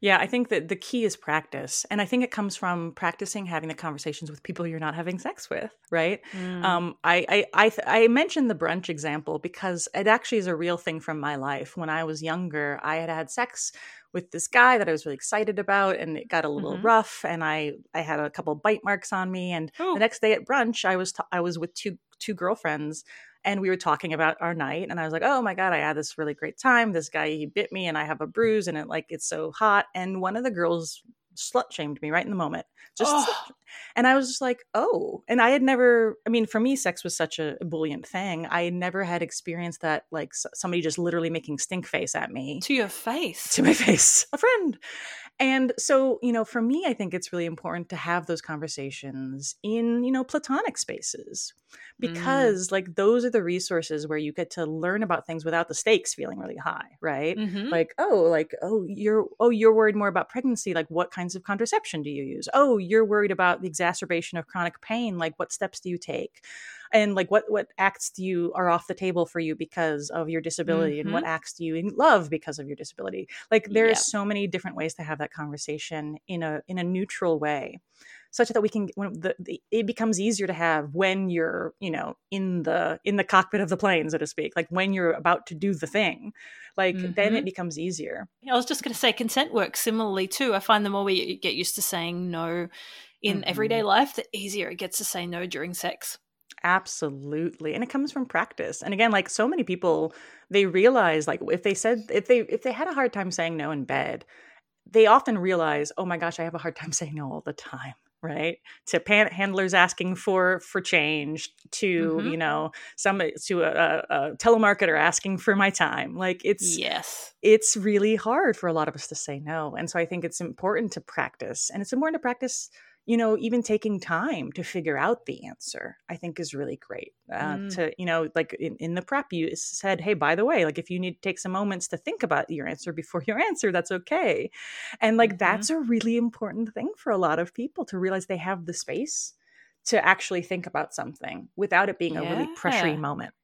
Yeah, I think that the key is practice. And I think it comes from practicing having the conversations with people you're not having sex with, right? Mm. Um, I, I, I, I, mentioned the brunch example because it actually is a real thing from my life. When I was younger, I had had sex with this guy that I was really excited about, and it got a little mm-hmm. rough, and I I had a couple bite marks on me. And Ooh. the next day at brunch, I was t- I was with two two girlfriends, and we were talking about our night and i was like oh my god i had this really great time. This guy he bit me and i have a bruise and it like it's so hot. And one of the girls slut shamed me right in the moment. Just oh. And i was just like oh and i had never i mean for me sex was such a ebullient thing i never had experienced that like somebody just literally making stink face at me to your face to my face a friend and so, you know, for me, I think it's really important to have those conversations in, you know, platonic spaces mm. because, mm. like, those are the resources where you get to learn about things without the stakes feeling really high, right? Mm-hmm. Like, oh, like, oh, you're, oh, you're worried more about pregnancy. Like, what kinds of contraception do you use? Oh, you're worried about the exacerbation of chronic pain. Like, what steps do you take? and like what what acts do you are off the table for you because of your disability mm-hmm. and what mm-hmm. acts do you love because of your disability like there yep. so many different ways to have that conversation in a in a neutral way such that we can when the, the, it becomes easier to have when you're you know in the in the cockpit of the plane so to speak like when you're about to do the thing like mm-hmm. then it mm-hmm. becomes easier i was just going to say consent works similarly too i find the more we get used to saying no in mm-hmm. everyday life the easier it gets to say no during sex Absolutely. And it comes from practice. And again, like so many people, they realize like if they said if they if they had a hard time saying no in bed, they often realize, "Oh my gosh, I have a hard time saying no all the time." Right? To pan- handlers asking for for change, to, mm-hmm. you know, some to a, a telemarketer asking for my time. Like it's Yes. It's really hard for a lot of us to say no. And so I think it's important to practice. And it's important to practice you know even taking time to figure out the answer i think is really great uh, mm. to you know like in, in the prep you said hey by the way like if you need to take some moments to think about your answer before your answer that's okay and like mm-hmm. that's a really important thing for a lot of people to realize they have the space to actually think about something without it being yeah. a really pressury moment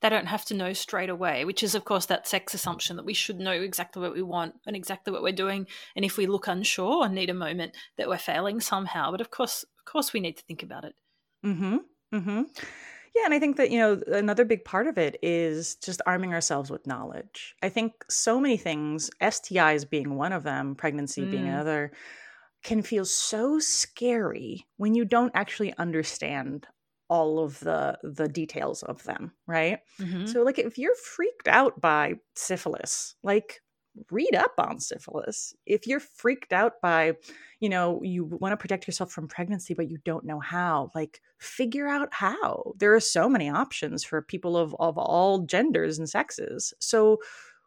they don't have to know straight away, which is, of course, that sex assumption that we should know exactly what we want and exactly what we're doing. And if we look unsure or need a moment, that we're failing somehow. But of course, of course, we need to think about it. Hmm. Hmm. Yeah, and I think that you know another big part of it is just arming ourselves with knowledge. I think so many things, STIs being one of them, pregnancy mm. being another, can feel so scary when you don't actually understand all of the the details of them right? Mm-hmm. so like if you're freaked out by syphilis like read up on syphilis. If you're freaked out by you know you want to protect yourself from pregnancy but you don't know how like figure out how. There are so many options for people of of all genders and sexes. So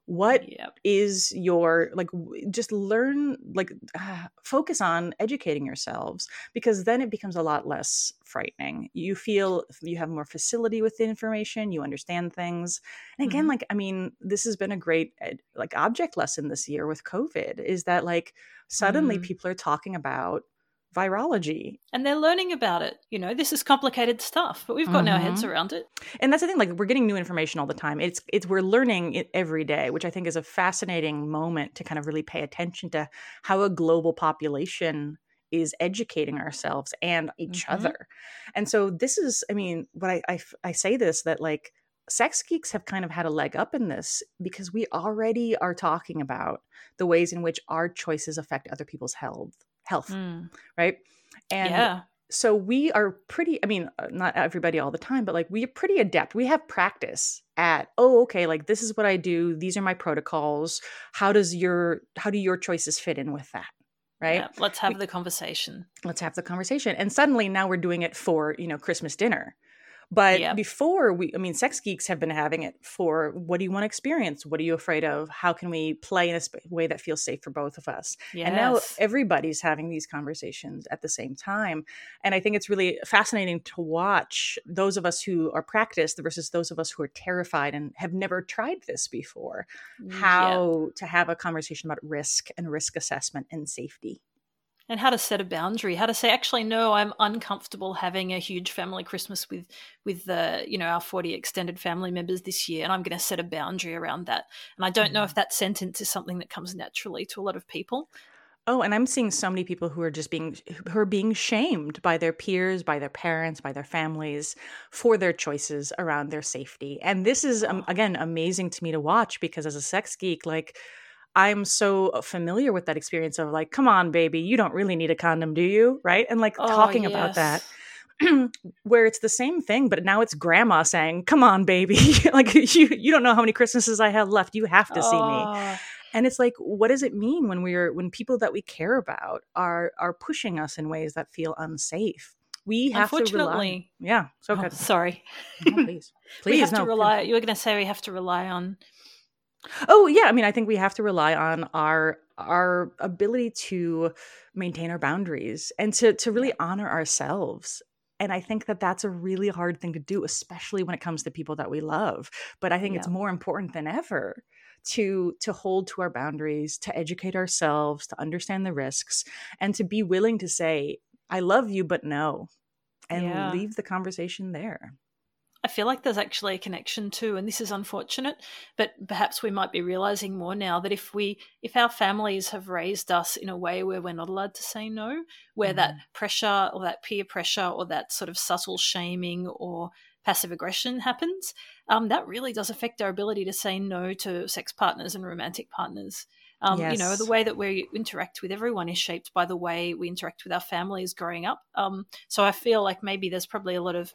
what yep. is your like just learn like uh, focus on educating yourselves because then it becomes a lot less frightening you feel you have more facility with the information you understand things and again mm-hmm. like i mean this has been a great like object lesson this year with covid is that like suddenly mm. people are talking about virology. And they're learning about it. You know, this is complicated stuff, but we've gotten mm-hmm. our heads around it. And that's the thing, like we're getting new information all the time. It's it's we're learning it every day, which I think is a fascinating moment to kind of really pay attention to how a global population is educating ourselves and each mm-hmm. other. And so this is, I mean, what I, I I say this that like sex geeks have kind of had a leg up in this because we already are talking about the ways in which our choices affect other people's health health, mm. right? And yeah. so we are pretty, I mean, uh, not everybody all the time, but like we are pretty adept. We have practice at, oh, okay, like this is what I do. These are my protocols. How does your, how do your choices fit in with that? Right. Yeah, let's have the conversation. Let's have the conversation. And suddenly now we're doing it for, you know, Christmas dinner but before we, I mean, sex geeks have been having it for what do you want to experience? What are you afraid of? How can we play in a sp- way that feels safe for both of us? Yes. And now everybody's having these conversations at the same time. And I think it's really fascinating to watch those of us who are practiced versus those of us who are terrified and have never tried this before, mm, how yep. to have a conversation about risk and risk assessment and safety. And how to set a boundary how to say actually no i'm uncomfortable having a huge family christmas with with the you know our 40 extended family members this year and i'm going to set a boundary around that and i don't mm-hmm. know if that sentence is something that comes naturally to a lot of people Oh, and I'm seeing so many people who are just being who are being shamed by their peers, by their parents, by their families for their choices around their safety. And this is um, again amazing to me to watch because as a sex geek, like I'm so uh, familiar with that experience of like, come on, baby, you don't really need a condom, do you? Right? And like oh, talking yes. about that. where it's the same thing, but now it's grandma saying, "Come on, baby! like you, you don't know how many Christmases I have left. You have to oh. see me." Oh. and it's like what does it mean when we're when people that we care about are are pushing us in ways that feel unsafe we have to rely yeah so oh, sorry no, please please we have no, to rely you were going to say we have to rely on oh yeah i mean i think we have to rely on our our ability to maintain our boundaries and to to really honor ourselves and i think that that's a really hard thing to do especially when it comes to people that we love but i think yeah. it's more important than ever to to hold to our boundaries to educate ourselves to understand the risks and to be willing to say i love you but no and yeah. leave the conversation there I feel like there's actually a connection too, and this is unfortunate, but perhaps we might be realizing more now that if we, if our families have raised us in a way where we're not allowed to say no, where mm-hmm. that pressure or that peer pressure or that sort of subtle shaming or passive aggression happens, um, that really does affect our ability to say no to sex partners and romantic partners. Um, yes. You know, the way that we interact with everyone is shaped by the way we interact with our families growing up. Um, so I feel like maybe there's probably a lot of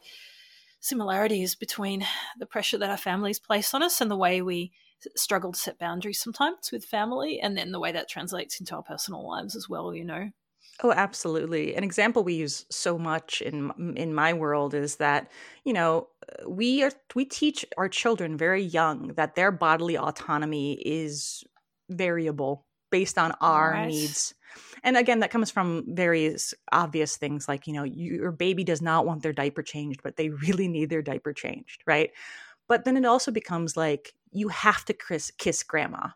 similarities between the pressure that our families place on us and the way we struggle to set boundaries sometimes with family, and then the way that translates into our personal lives as well. You know. Oh, absolutely. An example we use so much in in my world is that you know we are we teach our children very young that their bodily autonomy is variable based on our right. needs. And again, that comes from various obvious things like, you know, your baby does not want their diaper changed, but they really need their diaper changed, right? But then it also becomes like you have to kiss, kiss grandma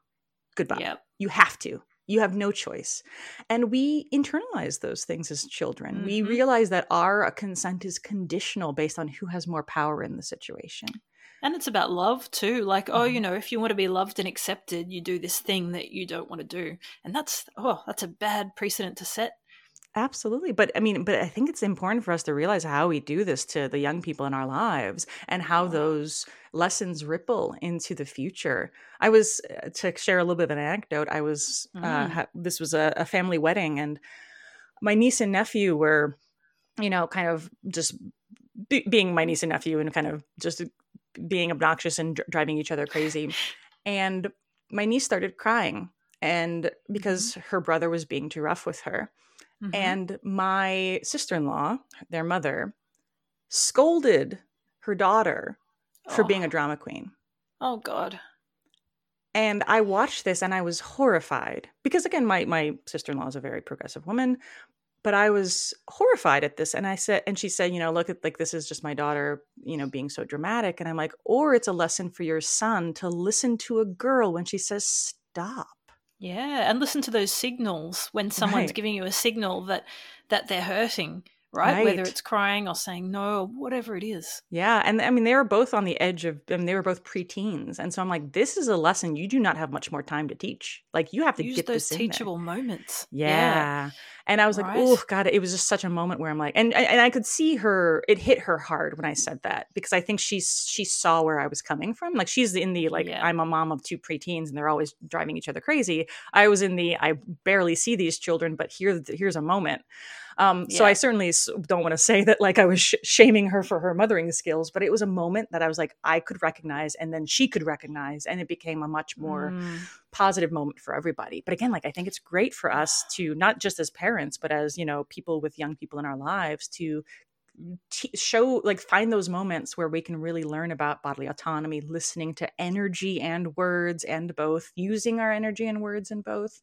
goodbye. Yep. You have to. You have no choice. And we internalize those things as children. Mm-hmm. We realize that our consent is conditional based on who has more power in the situation. And it's about love too. Like, mm-hmm. oh, you know, if you want to be loved and accepted, you do this thing that you don't want to do. And that's, oh, that's a bad precedent to set. Absolutely. But I mean, but I think it's important for us to realize how we do this to the young people in our lives and how those lessons ripple into the future. I was, uh, to share a little bit of an anecdote, I was, uh, mm. uh, ha- this was a, a family wedding and my niece and nephew were, you know, kind of just be- being my niece and nephew and kind of just being obnoxious and dr- driving each other crazy. And my niece started crying and because mm-hmm. her brother was being too rough with her. Mm-hmm. And my sister-in-law, their mother, scolded her daughter for oh. being a oh. drama queen. Oh god. And I watched this and I was horrified because again my my sister-in-law is a very progressive woman, but I was horrified at this. And I said, and she said, you know, look at like this is just my daughter, you know, being so dramatic. And I'm like, or it's a lesson for your son to listen to a girl when she says stop. Yeah, and listen to those signals when someone's right. giving you a signal that that they're hurting right? right? Whether it's crying or saying no or whatever it is. Yeah. And I mean, they were both on the edge of, I mean, they were both preteens. And so I'm like, this is a lesson you do not have much more time to teach. Like, you have to Use get those teachable moments. Yeah. yeah. And I was right. like, oh, God, it was just such a moment where I'm like, and, and I could see her, it hit her hard when I said that because I think she's, she saw where I was coming from. Like, she's in the, like, yeah. I'm a mom of two preteens and they're always driving each other crazy. I was in the, I barely see these children, but here, here's a moment. Um, yeah. So I certainly don't want to say that like I was sh- shaming her for her mothering skills, but it was a moment that I was like I could recognize, and then she could recognize, and it became a much more mm. positive moment for everybody. But again, like I think it's great for us to not just as parents, but as you know, people with young people in our lives to T- show like find those moments where we can really learn about bodily autonomy listening to energy and words and both using our energy and words in both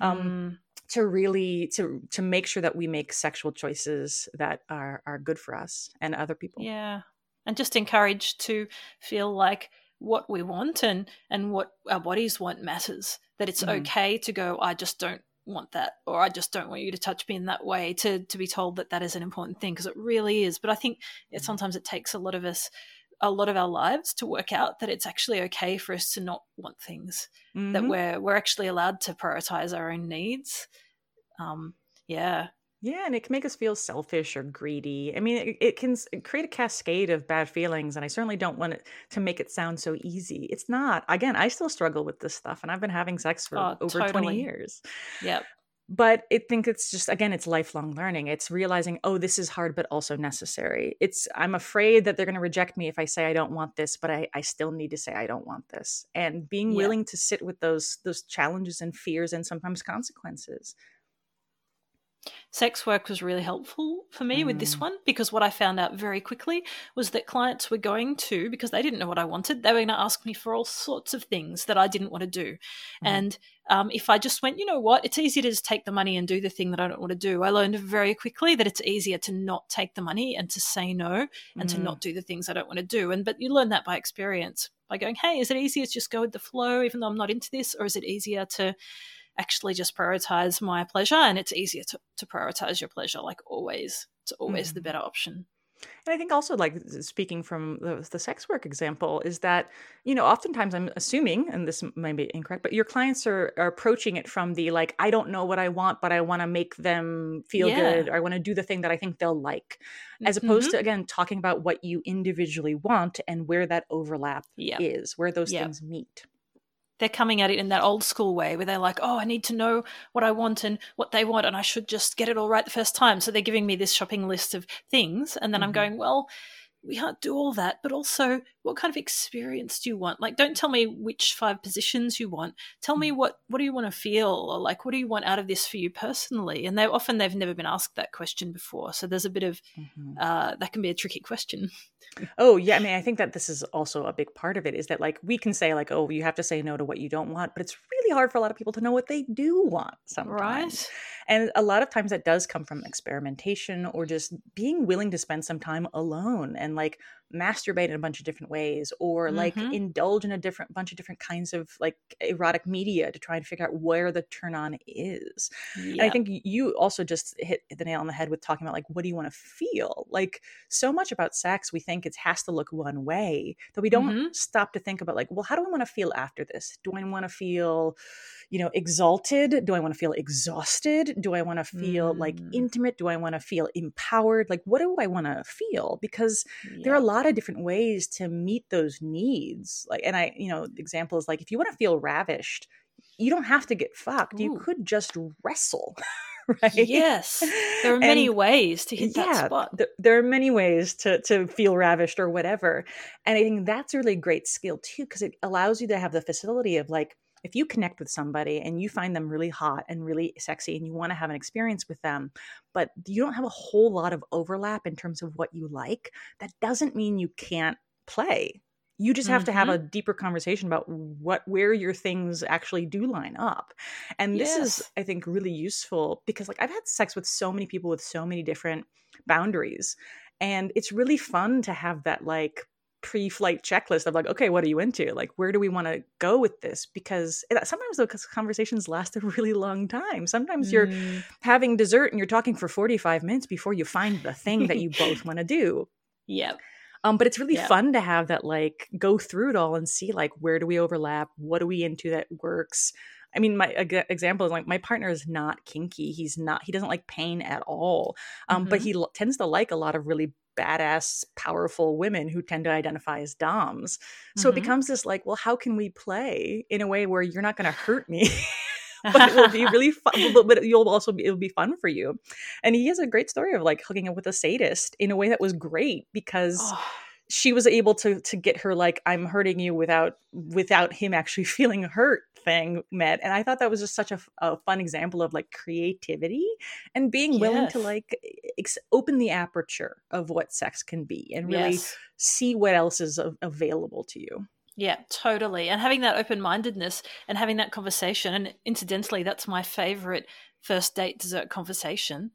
um, mm to really to to make sure that we make sexual choices that are are good for us and other people yeah and just encourage to feel like what we want and and what our bodies want matters that it's mm. okay to go i just don't want that or i just don't want you to touch me in that way to to be told that that is an important thing because it really is but i think it, mm. sometimes it takes a lot of us a lot of our lives to work out that it's actually okay for us to not want things mm-hmm. that we're we're actually allowed to prioritize our own needs um yeah yeah, and it can make us feel selfish or greedy. I mean, it, it can create a cascade of bad feelings, and I certainly don't want it to make it sound so easy. It's not. Again, I still struggle with this stuff, and I've been having sex for oh, over totally. 20 years. Yep. But I think it's just again, it's lifelong learning. It's realizing, oh, this is hard, but also necessary. It's I'm afraid that they're going to reject me if I say I don't want this, but I, I still need to say I don't want this, and being willing to sit with those those challenges and fears and sometimes consequences sex work was really helpful for me mm. with this mm. one because what I found out very quickly was that clients were going to, because they didn't know what I wanted, they were going to ask me for all sorts of things that I didn't want to do. Mm. And um, if I just went, you know what, it's easier to just take the money and do the thing that I don't want to do, I learned very quickly that it's easier to not take the money and to say no and mm. to not mm. do the things I don't want to do. And but you learn that by experience by going, hey, is it easier to just go with the flow even though I'm not into this, or is it easier to actually just prioritize my pleasure and it's easier to, to prioritize your pleasure like always it's always mm. the better option and I think also, like speaking from the, the, sex work example, is that you know oftentimes I'm assuming, and this might be incorrect, but your clients are, are approaching it from the like I don't know what I want, but I want to make them feel yeah. good, or I want to do the thing that I think they'll like, as opposed mm-hmm. to again talking about what you individually want and where that overlap yep. is, where those yep. things meet they're coming at it in that old school way where they're like, oh, I need to know what I want and what they want, and I should just get it all right the first time. So they're giving me this shopping list of things. And then mm-hmm. I'm going, well, we can't do all that, but also what kind of experience do you want? Like, don't tell me which five positions you want. Tell me mm. what what do you want to feel, or like what do you want out of this for you personally? And they often they've never been asked that question before, so there's a bit of mm-hmm. uh, that can be a tricky question. Oh yeah, I mean, I think that this is also a big part of it. Is that like we can say like, oh, you have to say no to what you don't want, but it's really hard for a lot of people to know what they do want sometimes. Right. And a lot of times that does come from experimentation or just being willing to spend some time alone and like masturbate in a bunch of different ways or mm-hmm. like indulge in a different bunch of different kinds of like erotic media to try and figure out where the turn on is. Yep. And I think you also just hit the nail on the head with talking about like what do you want to feel? Like so much about sex we think it has to look one way that we don't mm-hmm. stop to think about like well how do I want to feel after this? Do I want to feel you know exalted? Do I want to feel exhausted? Do I want to feel mm. like intimate? Do I want to feel empowered? Like what do I want to feel? Because there are a lot of different ways to meet those needs. Like, and I, you know, example is like if you want to feel ravished, you don't have to get fucked. Ooh. You could just wrestle. Right? Yes, there are many and, ways to hit yeah, that spot. Th- there are many ways to to feel ravished or whatever, and I think that's a really great skill too because it allows you to have the facility of like if you connect with somebody and you find them really hot and really sexy and you want to have an experience with them, but you don't have a whole lot of overlap in terms of what you like, that doesn't mean you can't play. You just have mm-hmm. to have mm-hmm. a deeper conversation about what where your things actually do line up. And this yes. is I think really useful because like I've had sex with so many people with so many different boundaries and it's really fun to have that like pre-flight checklist of like okay what are you into like where do we want to go with this because sometimes those conversations last a really long time sometimes mm. you're having dessert and you're talking for 45 minutes before you find the thing that you both want to do yep um, but it's really yep. fun to have that like go through it all and see like where do we overlap what are we into that works I mean, my example is like my partner is not kinky. He's not. He doesn't like pain at all. Um, mm-hmm. But he l- tends to like a lot of really badass, powerful women who tend to identify as DOMs. So mm-hmm. it becomes this like, well, how can we play in a way where you're not going to hurt me? but it will be really fun. But you'll also be, it'll be fun for you. And he has a great story of like hooking up with a sadist in a way that was great because oh she was able to to get her like i'm hurting you without without him actually feeling hurt thing met and i thought that was just such a, a fun example of like creativity and being yes. willing to like ex- open the aperture of what sex can be and really yes. see what else is a- available to you yeah, totally. And having that open mindedness and having that conversation. And incidentally, that's my favorite first date dessert conversation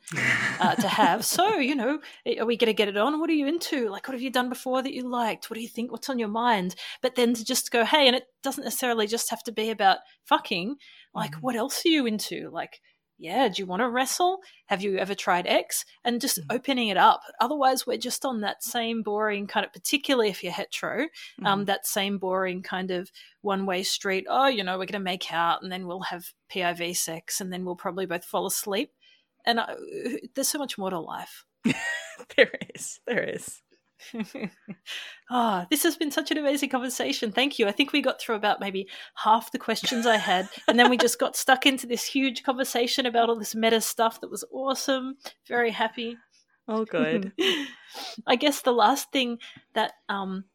uh, to have. So, you know, are we going to get it on? What are you into? Like, what have you done before that you liked? What do you think? What's on your mind? But then to just go, hey, and it doesn't necessarily just have to be about fucking. Like, mm-hmm. what else are you into? Like, yeah, do you want to wrestle? Have you ever tried X? And just mm-hmm. opening it up. Otherwise, we're just on that same boring kind of, particularly if you're hetero, um, mm-hmm. um, that same boring kind of one way street. Oh, you know, we're going to make out and then we'll have PIV sex and then we'll probably both fall asleep. And uh, there's so much more to life. there is. There is oh, this has been such an amazing conversation. Thank you. I think we got through about maybe half the questions I had, and then we just got stuck into this huge conversation about all this meta stuff that was awesome. Very happy. Oh, good. I guess the last thing that um,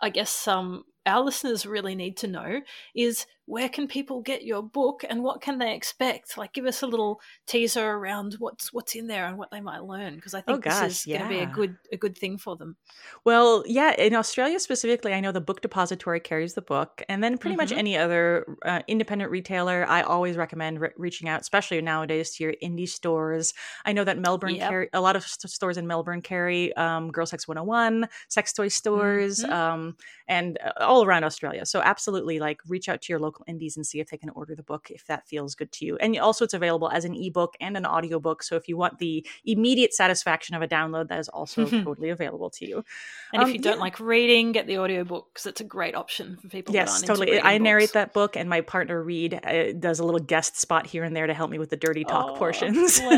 I guess um, our listeners really need to know is where can people get your book and what can they expect? Like, give us a little teaser around what's what's in there and what they might learn because I oh, think oh, gosh, this is yeah. going to be a good a good thing for them. Well, yeah, in Australia specifically, I know the Book Depository carries the book, and then pretty mm-hmm. much any other uh, independent retailer, I always recommend re- reaching out, especially nowadays to your indie stores. I know that Melbourne yep. carry a lot of st- stores in Melbourne carry um, Girl Sex 101, sex toy stores, mm-hmm. um, and uh, all around Australia. So absolutely, like reach out to your local local indies and see if they can order the book if that feels good to you. And also, it's available as an ebook and an audiobook. So if you want the immediate satisfaction of a download, that is also totally available to you. And um, if you don't yeah. like reading, get the audiobook because it's a great option for people. Yes, totally. I narrate that book, and my partner Reed uh, does a little guest spot here and there to help me with the dirty talk oh, portions. so,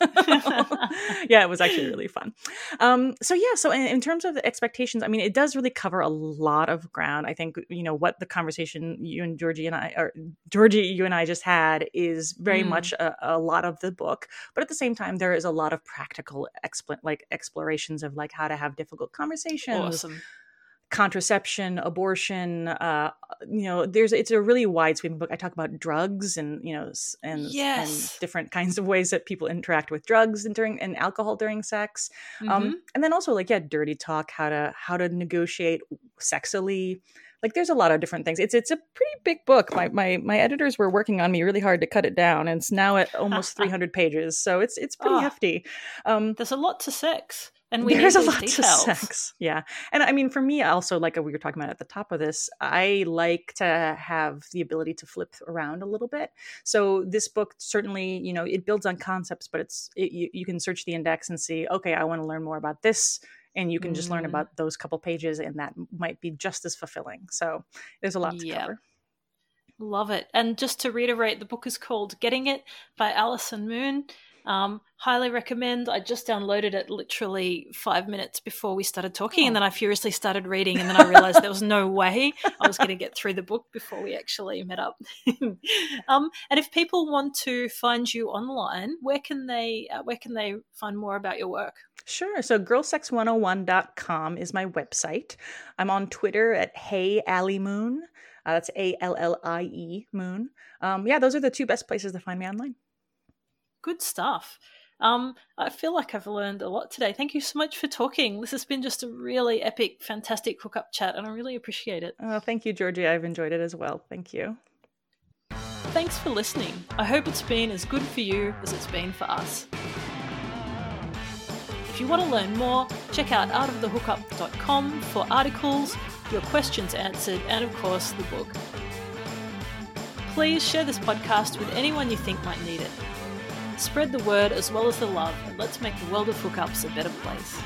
yeah, it was actually really fun. Um, so yeah, so in, in terms of the expectations, I mean, it does really cover a lot of ground. I think you know what the conversation you and Georgie and I, or Georgie, you and I just had, is very mm. much a, a, lot of the book. But at the same time, there is a lot of practical, expl- like explorations of like how to have difficult conversations. Awesome. Contraception, abortion, uh, you know, there's it's a really wide sweeping book. I talk about drugs and you know, and, yes. and different kinds of ways that people interact with drugs and during and alcohol during sex, um, mm-hmm. um, and then also like yeah, dirty talk, how to how to negotiate sexily, like there's a lot of different things. It's it's a pretty big book. My my my editors were working on me really hard to cut it down, and it's now at almost 300 pages. So it's it's pretty oh, hefty. Um, there's a lot to sex. And we there's a lot details. to sex. Yeah. And I mean, for me, also, like we were talking about at the top of this, I like to have the ability to flip around a little bit. So this book certainly, you know, it builds on concepts, but it's, it, you, you can search the index and see, okay, I want to learn more about this and you can just learn mm. about those couple pages and that might be just as fulfilling so there's a lot to cover love it and just to reiterate the book is called getting it by Allison Moon um, highly recommend. I just downloaded it literally five minutes before we started talking, oh. and then I furiously started reading, and then I realized there was no way I was going to get through the book before we actually met up. um, and if people want to find you online, where can they uh, where can they find more about your work? Sure. So girlsex101.com is my website. I'm on Twitter at Hey Allie Moon. Uh, that's A L L I E Moon. Um, yeah, those are the two best places to find me online. Good stuff. Um, I feel like I've learned a lot today. Thank you so much for talking. This has been just a really epic, fantastic hookup chat, and I really appreciate it. Oh, thank you, Georgie. I've enjoyed it as well. Thank you. Thanks for listening. I hope it's been as good for you as it's been for us. If you want to learn more, check out outofthehookup.com for articles, your questions answered, and of course, the book. Please share this podcast with anyone you think might need it. Spread the word as well as the love, and let's make the world of hookups a better place.